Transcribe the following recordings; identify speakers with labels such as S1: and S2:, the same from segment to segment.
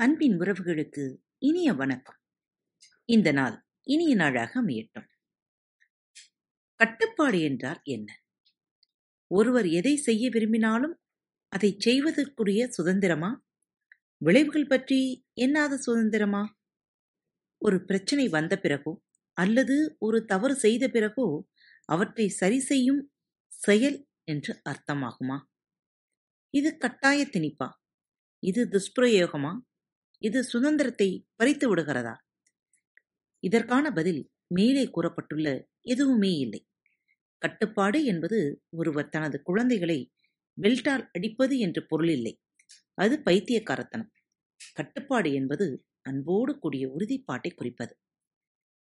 S1: அன்பின் உறவுகளுக்கு இனிய வணக்கம். இந்த நாள் இனிய நாளாக அமையட்டும். கட்டுப்பாடு என்றால் என்ன? ஒருவர் எதை செய்ய விரும்பினாலும் அதை செய்வதற்குரிய சுதந்திரமா? விளைவுகள் பற்றி என்னாத சுதந்திரமா? ஒரு பிரச்சனை வந்த பிறகோ அல்லது ஒரு தவறு செய்த பிறகோ அவற்றை சரி செய்யும் செயல் என்று அர்த்தமாகுமா? இது கட்டாய திணிப்பா? இது துஷ்பிரயோகமா? இது சுதந்திரத்தை பறித்து விடுகிறதா? இதற்கான பதில் மேலே கூறப்பட்டுள்ள எதுவுமே இல்லை. கட்டுப்பாடு என்பது ஒருவர் தனது குழந்தைகளை பெல்டால் அடிப்பது என்று பொருள் இல்லை. அது பைத்தியக்காரத்தனம். கட்டுப்பாடு என்பது அன்போடு கூடிய உறுதிப்பாட்டை குறிப்பது.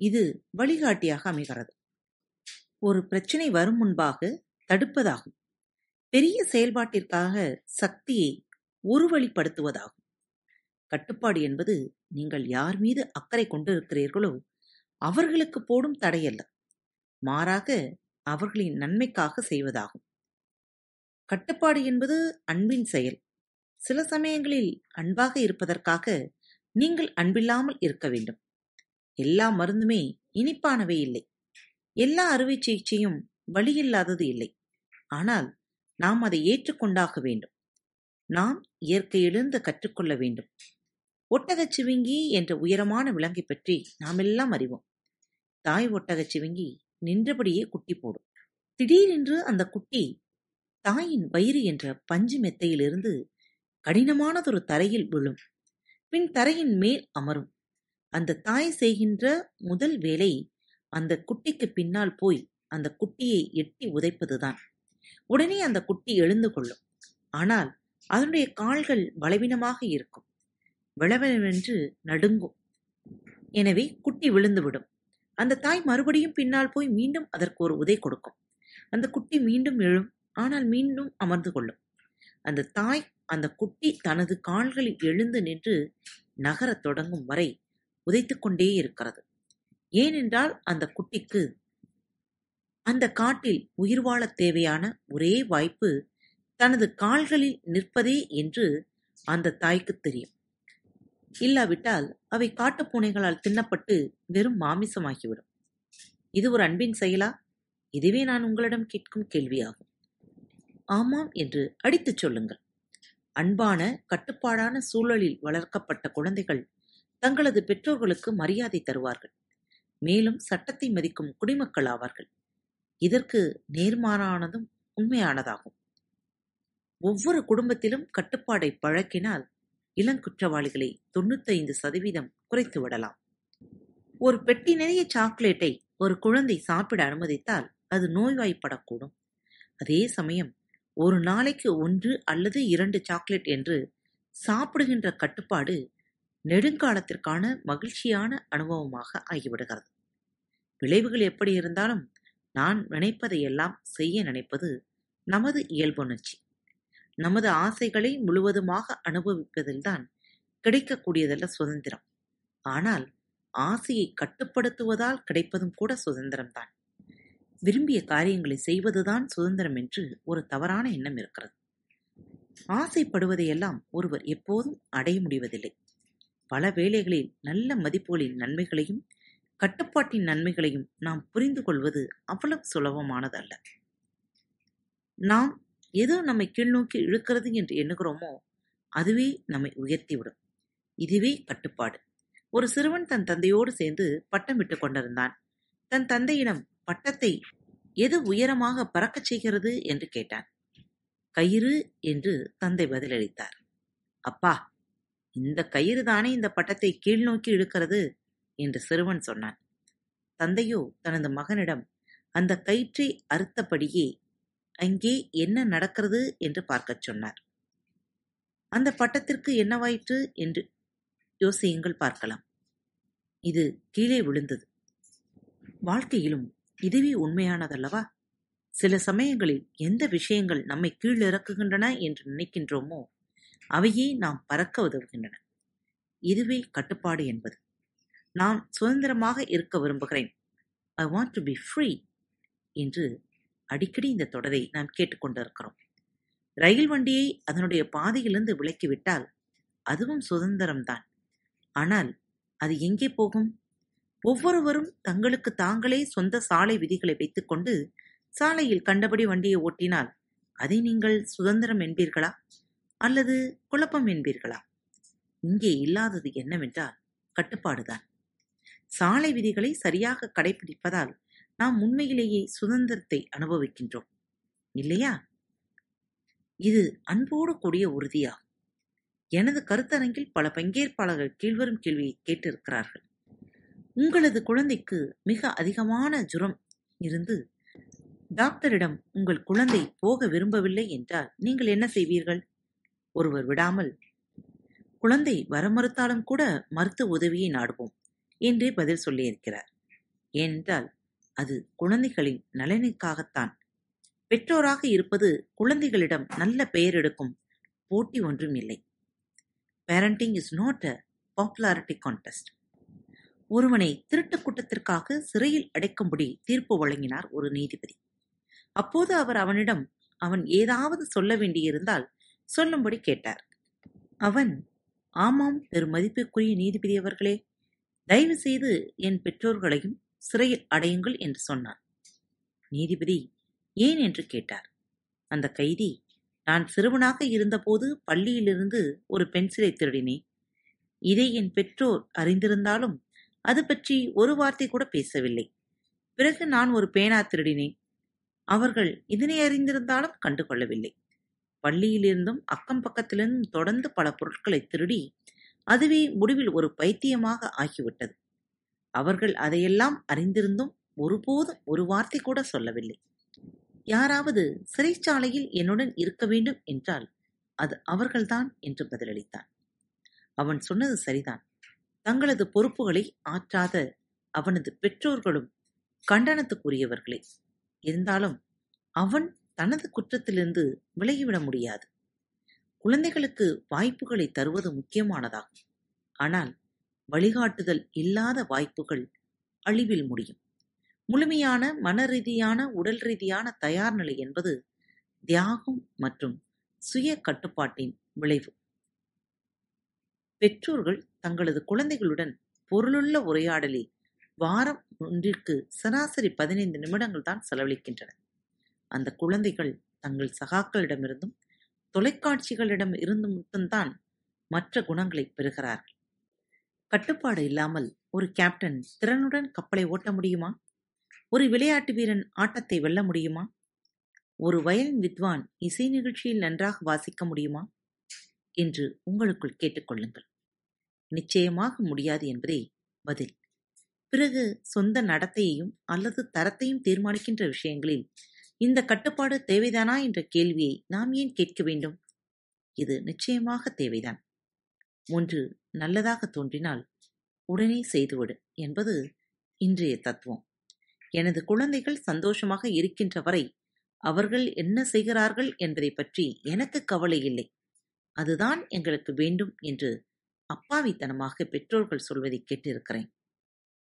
S1: இது வழிகாட்டியாக அமைகிறது. ஒரு பிரச்சனை வரும் முன்பாக தடுப்பதாகும். பெரிய செயல்பாட்டிற்காக சக்தியை ஒருவழிப்படுத்துவதாகும். கட்டுப்பாடு என்பது நீங்கள் யார் மீது அக்கறை கொண்டிருக்கிறீர்களோ அவர்களுக்கு போடும் தடையல்ல மாறாக அவர்களின் நன்மைக்காக செய்வதாகும். கட்டுப்பாடு என்பது அன்பின் செயல். சில சமயங்களில் அன்பாக இருப்பதற்காக நீங்கள் அன்பில்லாமல் இருக்க வேண்டும். எல்லா மருந்துமே இனிப்பானவை இல்லை. எல்லா அறுவை சிகிச்சையும் வழியில்லாதது இல்லை. ஆனால் நாம் அதை ஏற்றுக்கொண்டாக வேண்டும். நாம் இயற்கையிலிருந்து கற்றுக்கொள்ள வேண்டும். ஒட்டகச் சிவிங்கி என்ற உயரமான விலங்கை பற்றி நாமெல்லாம் அறிவோம். தாய் ஒட்டகச் சிவிங்கி நின்றபடியே குட்டி போடும். திடீரென்று அந்த குட்டி தாயின் வயிறு என்ற பஞ்சு மெத்தையிலிருந்து கடினமானதொரு தரையில் விழும். பின் தரையின் மேல் அமரும். அந்த தாய் செய்கின்ற முதல் வேலை அந்த குட்டிக்கு பின்னால் போய் அந்த குட்டியை எட்டி உதைப்பதுதான். உடனே அந்த குட்டி எழுந்து கொள்ளும். ஆனால் அதனுடைய கால்கள் பலவீனமாக இருக்கும். விளவென்று நடுங்கும். எனவே குட்டி விழுந்துவிடும். அந்த தாய் மறுபடியும் பின்னால் போய் மீண்டும் அதற்கு ஒரு உதை கொடுக்கும். அந்த குட்டி மீண்டும் எழும் ஆனால் மீண்டும் அமர்ந்து கொள்ளும். அந்த தாய் அந்த குட்டி தனது கால்களில் எழுந்து நின்று நகரத் தொடங்கும் வரை உதைத்து கொண்டே இருக்கிறது. ஏனென்றால் அந்த குட்டிக்கு அந்த காட்டில் உயிர் வாழத் தேவையான ஒரே வாய்ப்பு தனது கால்களில் நிற்பதே என்று அந்த தாய்க்கு தெரியும். இல்லாவிட்டால் அவை காட்டுப் பூனைகளால் தின்னப்பட்டு வெறும் மாமிசமாகிவிடும். இது ஒரு அன்பின் செயலா? இதுவே நான் உங்களிடம் கேட்கும் கேள்வியாகும். ஆமாம் என்று அடித்துச் சொல்லுங்கள். அன்பான கட்டுப்பாடான சூழலில் வளர்க்கப்பட்ட குழந்தைகள் தங்களது பெற்றோர்களுக்கு மரியாதை தருவார்கள். மேலும் சட்டத்தை மதிக்கும் குடிமக்கள் ஆவார்கள். இதற்கு நேர்மாறானதும் உண்மையானதாகும். ஒவ்வொரு குடும்பத்திலும் கட்டுப்பாடை பழக்கினால் இளங்குற்றவாளிகளை தொண்ணூத்தைந்து சதவீதம் குறைத்து விடலாம். ஒரு பெட்டி நிறைய சாக்லேட்டை ஒரு குழந்தை சாப்பிட அனுமதித்தால் அது நோய்வாய்ப்படக்கூடும். அதே சமயம் ஒரு நாளைக்கு ஒன்று அல்லது இரண்டு சாக்லேட் என்று சாப்பிடுகின்ற கட்டுப்பாடு நெடுங்காலத்திற்கான மகிழ்ச்சியான அனுபவமாக ஆகிவிடுகிறது. விளைவுகள் எப்படி இருந்தாலும் நான் நினைப்பதையெல்லாம் செய்ய நினைப்பது நமது இயல்புணர்ச்சி நமது ஆசைகளை முழுவதுமாக அனுபவிப்பதில்தான் கிடைக்கக்கூடியதல்ல சுதந்திரம். ஆனால் ஆசையை கட்டுப்படுத்துவதால் கிடைப்பதும் கூட சுதந்திரம்தான் விரும்பிய காரியங்களை செய்வதுதான் சுதந்திரம் என்று ஒரு தவறான எண்ணம் இருக்கிறது. ஆசைப்படுவதையெல்லாம் ஒருவர் எப்போதும் அடைய முடிவதில்லை. பல வேளைகளில் நல்ல மதிப்புகளின் நன்மைகளையும் கட்டுப்பாட்டின் நன்மைகளையும் நாம் புரிந்து கொள்வது அவ்வளவு சுலபமானதல்ல. நாம் எது நம்மை கீழ்நோக்கி இழுக்கிறது என்று எண்ணுகிறோமோ அதுவே நம்மை உயர்த்திவிடும். இதுவே கட்டுப்பாடு. ஒரு சிறுவன் தன் தந்தையோடு சேர்ந்து பட்டம் கொண்டிருந்தான். தன் தந்தையிடம் பட்டத்தை எது உயரமாக பறக்கச் செய்கிறது? என்று கேட்டான். கயிறு என்று தந்தை பதிலளித்தார். அப்பா இந்த கயிறு தானே இந்த பட்டத்தை கீழ்நோக்கி இழுக்கிறது? என்று சிறுவன் சொன்னான். தந்தையோ தனது மகனிடம் அந்த கயிற்றை அறுத்தபடியே அங்கே என்ன நடக்கிறது என்று பார்க்கச் சொன்னார். அந்த பட்டத்திற்கு என்னவாயிற்று என்று யோசியுங்கள் பார்க்கலாம். இது கீழே விழுந்தது. வாழ்க்கையிலும் இதுவே உண்மையானதல்லவா? சில சமயங்களில் எந்த விஷயங்கள் நம்மை கீழிறக்குகின்றன என்று நினைக்கின்றோமோ அவையே நாம் பறக்க உதவுகின்றன. இதுவே கட்டுப்பாடு என்பது. நான் சுதந்திரமாக இருக்க விரும்புகிறேன். I want to be free என்று அடிக்கடி இந்த தொடரை நாம் கேட்டுக்கொண்டிருக்கிறோம் ரயில் வண்டியை அதனுடைய பாதையிலிருந்து விலக்கிவிட்டால் அதுவும் சுதந்திரம்தான். ஆனால் அது எங்கே போகும்? ஒவ்வொருவரும் தங்களுக்கு தாங்களே சொந்த சாலை விதிகளை வைத்துக்கொண்டு சாலையில் கண்டபடி வண்டியை ஓட்டினால் அதை நீங்கள் சுதந்திரம் என்பீர்களா? அல்லது குழப்பம் என்பீர்களா? இங்கே இல்லாதது என்னவென்றால் கட்டுப்பாடுதான். சாலை விதிகளை சரியாக கடைபிடிப்பதால் நாம் உண்மையிலேயே சுதந்திரத்தை அனுபவிக்கின்றோம். இல்லையா? இது அன்போடு கூடிய உறுதியாகும். எனது கருத்தரங்கில் பல பங்கேற்பாளர்கள் கீழ்வரும் கேள்வியை கேட்டிருக்கிறார்கள். உங்களது குழந்தைக்கு மிக அதிகமான ஜுரம் இருந்து டாக்டரிடம் உங்கள் குழந்தை போக விரும்பவில்லை என்றால் நீங்கள் என்ன செய்வீர்கள்? ஒருவர் விடாமல் குழந்தை வர மறுத்தாலும் கூட மருத்துவ உதவியை நாடுவோம் என்றே பதில் சொல்லியிருக்கிறார். ஏனென்றால் அது குழந்தைகளின் நலனுக்காகத்தான். பெற்றோராக இருப்பது குழந்தைகளிடம் நல்ல பெயர் எடுக்கும் போட்டி ஒன்றும் இல்லை. Parenting is not a popularity contest ஒருவனை திருட்டு குற்றத்திற்காக சிறையில் அடைக்கும்படி தீர்ப்பு வழங்கினார் ஒரு நீதிபதி. அப்போது அவர் அவனிடம் அவன் ஏதாவது சொல்ல வேண்டியிருந்தால் சொல்லும்படி கேட்டார். அவன் ஆமாம் பெருமதிப்புக்குரிய நீதிபதி அவர்களே தயவு செய்து என் பெற்றோர்களையும் சிறையில் அடையுங்கள் என்று சொன்னான். நீதிபதி ஏன் என்று கேட்டார். அந்த கைதி நான் சிறுவனாக இருந்தபோது பள்ளியிலிருந்து ஒரு பென்சிலை திருடினேன். இதை என் பெற்றோர் அறிந்திருந்தாலும் அது பற்றி ஒரு வார்த்தை கூட பேசவில்லை. பிறகு நான் ஒரு பேனா திருடினேன். அவர்கள் இதனை அறிந்திருந்தாலும் கண்டுகொள்ளவில்லை. பள்ளியிலிருந்தும் அக்கம் பக்கத்திலிருந்தும் தொடர்ந்து பல பொருட்களை திருடி அதுவே முடிவில் ஒரு பைத்தியமாக ஆகிவிட்டது. அவர்கள் அதையெல்லாம் அறிந்திருந்தும் ஒருபோதும் ஒரு வார்த்தை கூட சொல்லவில்லை. யாராவது சிறைச்சாலையில் என்னுடன் இருக்க வேண்டும் என்றால் அது அவர்கள்தான் என்று பதிலளித்தான் அவன் சொன்னது சரிதான். தங்களது பொறுப்புகளை ஆற்றாத அவனது பெற்றோர்களும் கண்டனத்துக்குரியவர்களே. இருந்தாலும் அவன் தனது குற்றத்திலிருந்து விலகிவிட முடியாது. குழந்தைகளுக்கு வாய்ப்புகளை தருவது முக்கியமானதாகும். ஆனால் வழிகாட்டுதல் இல்லாத வாய்ப்புகள் அழிவில் முடியும். முழுமையான மன ரீதியான உடல் ரீதியான தயார் நிலை என்பது தியாகம் மற்றும் சுய கட்டுப்பாட்டின் விளைவு. பெற்றோர்கள் தங்களது குழந்தைகளுடன் பொருளுள்ள உரையாடலில் வாரம் ஒன்றிற்கு சராசரி பதினைந்து நிமிடங்கள் தான் செலவழிக்கின்றனர் அந்த குழந்தைகள் தங்கள் சகாக்களிடமிருந்தும் தொலைக்காட்சிகளிடம் இருந்து மட்டும்தான் மற்ற குணங்களை பெறுகிறார்கள். கட்டுப்பாடு இல்லாமல் ஒரு கேப்டன் திறனுடன் கப்பலை ஓட்ட முடியுமா? ஒரு விளையாட்டு வீரன் ஆட்டத்தை வெல்ல முடியுமா? ஒரு வயலின் வித்வான் இசை நிகழ்ச்சியில் நன்றாக வாசிக்க முடியுமா? என்று உங்களுக்குள் கேட்டுக்கொள்ளுங்கள் நிச்சயமாக முடியாது என்பதே பதில். பிறகு சொந்த நடத்தையையும் அல்லது தரத்தையும் தீர்மானிக்கின்ற விஷயங்களில் இந்த கட்டுப்பாடு தேவைதானா என்ற கேள்வியை நாம் ஏன் கேட்க வேண்டும்? இது நிச்சயமாக தேவைதான். ஒன்று நல்லதாக தோன்றினால் உடனே செய்துவிடு என்பது இன்றைய தத்துவம். எனது குழந்தைகள் சந்தோஷமாக இருக்கின்ற வரை அவர்கள் என்ன செய்கிறார்கள் என்பதை பற்றி எனக்கு கவலை இல்லை. அதுதான் எங்களுக்கு வேண்டும் என்று அப்பாவித்தனமாக பெற்றோர்கள் சொல்வதை கேட்டிருக்கிறேன்.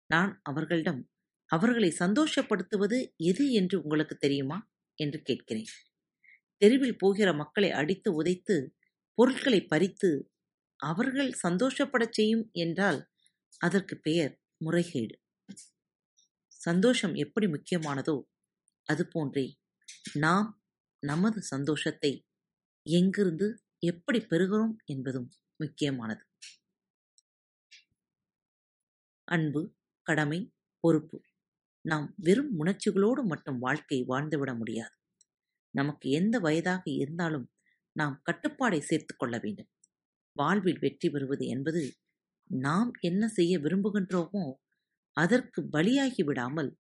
S1: நான் அவர்களிடம் அவர்களை சந்தோஷப்படுத்துவது எது என்று உங்களுக்கு தெரியுமா? என்று கேட்கிறேன். தெருவில் போகிற மக்களை அடித்து உதைத்து பொருட்களை பறித்து அவர்கள் சந்தோஷப்படச் செய்யும் என்றால் அதற்கு பெயர் முறைகேடு. சந்தோஷம் எப்படி முக்கியமானதோ அதுபோன்றே நாம் நமது சந்தோஷத்தை எங்கிருந்து எப்படி பெறுகிறோம் என்பதும் முக்கியமானது. அன்பு கடமை பொறுப்பு. நாம் வெறும் உணர்ச்சிகளோடு மட்டும் வாழ்க்கை வாழ்ந்துவிட முடியாது. நமக்கு எந்த வயதாக இருந்தாலும் நாம் கட்டுப்பாடை சேர்த்து கொள்ள வேண்டும். வாழ்வில் வெற்றி பெறுவது என்பது நாம் என்ன செய்ய விரும்புகின்றோமோ அதற்கு பலியாகி விடாமல்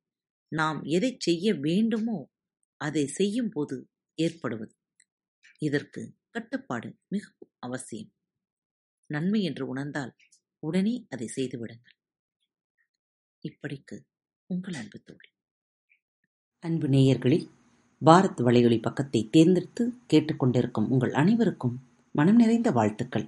S1: நாம் எதை செய்ய வேண்டுமோ அதை செய்யும் போது ஏற்படுவது. இதற்கு கட்டுப்பாடு மிகவும் அவசியம். நன்மை என்று உணர்ந்தால் உடனே அதை செய்துவிடுங்கள் இப்படிக்கு உங்கள் அன்பு தோழி. அன்பு நேயர்களில் பாரத் வலையொலி பக்கத்தை தேர்ந்தெடுத்து கேட்டுக்கொண்டிருக்கும் உங்கள் அனைவருக்கும் மனம் நிறைந்த வாழ்த்துக்கள்.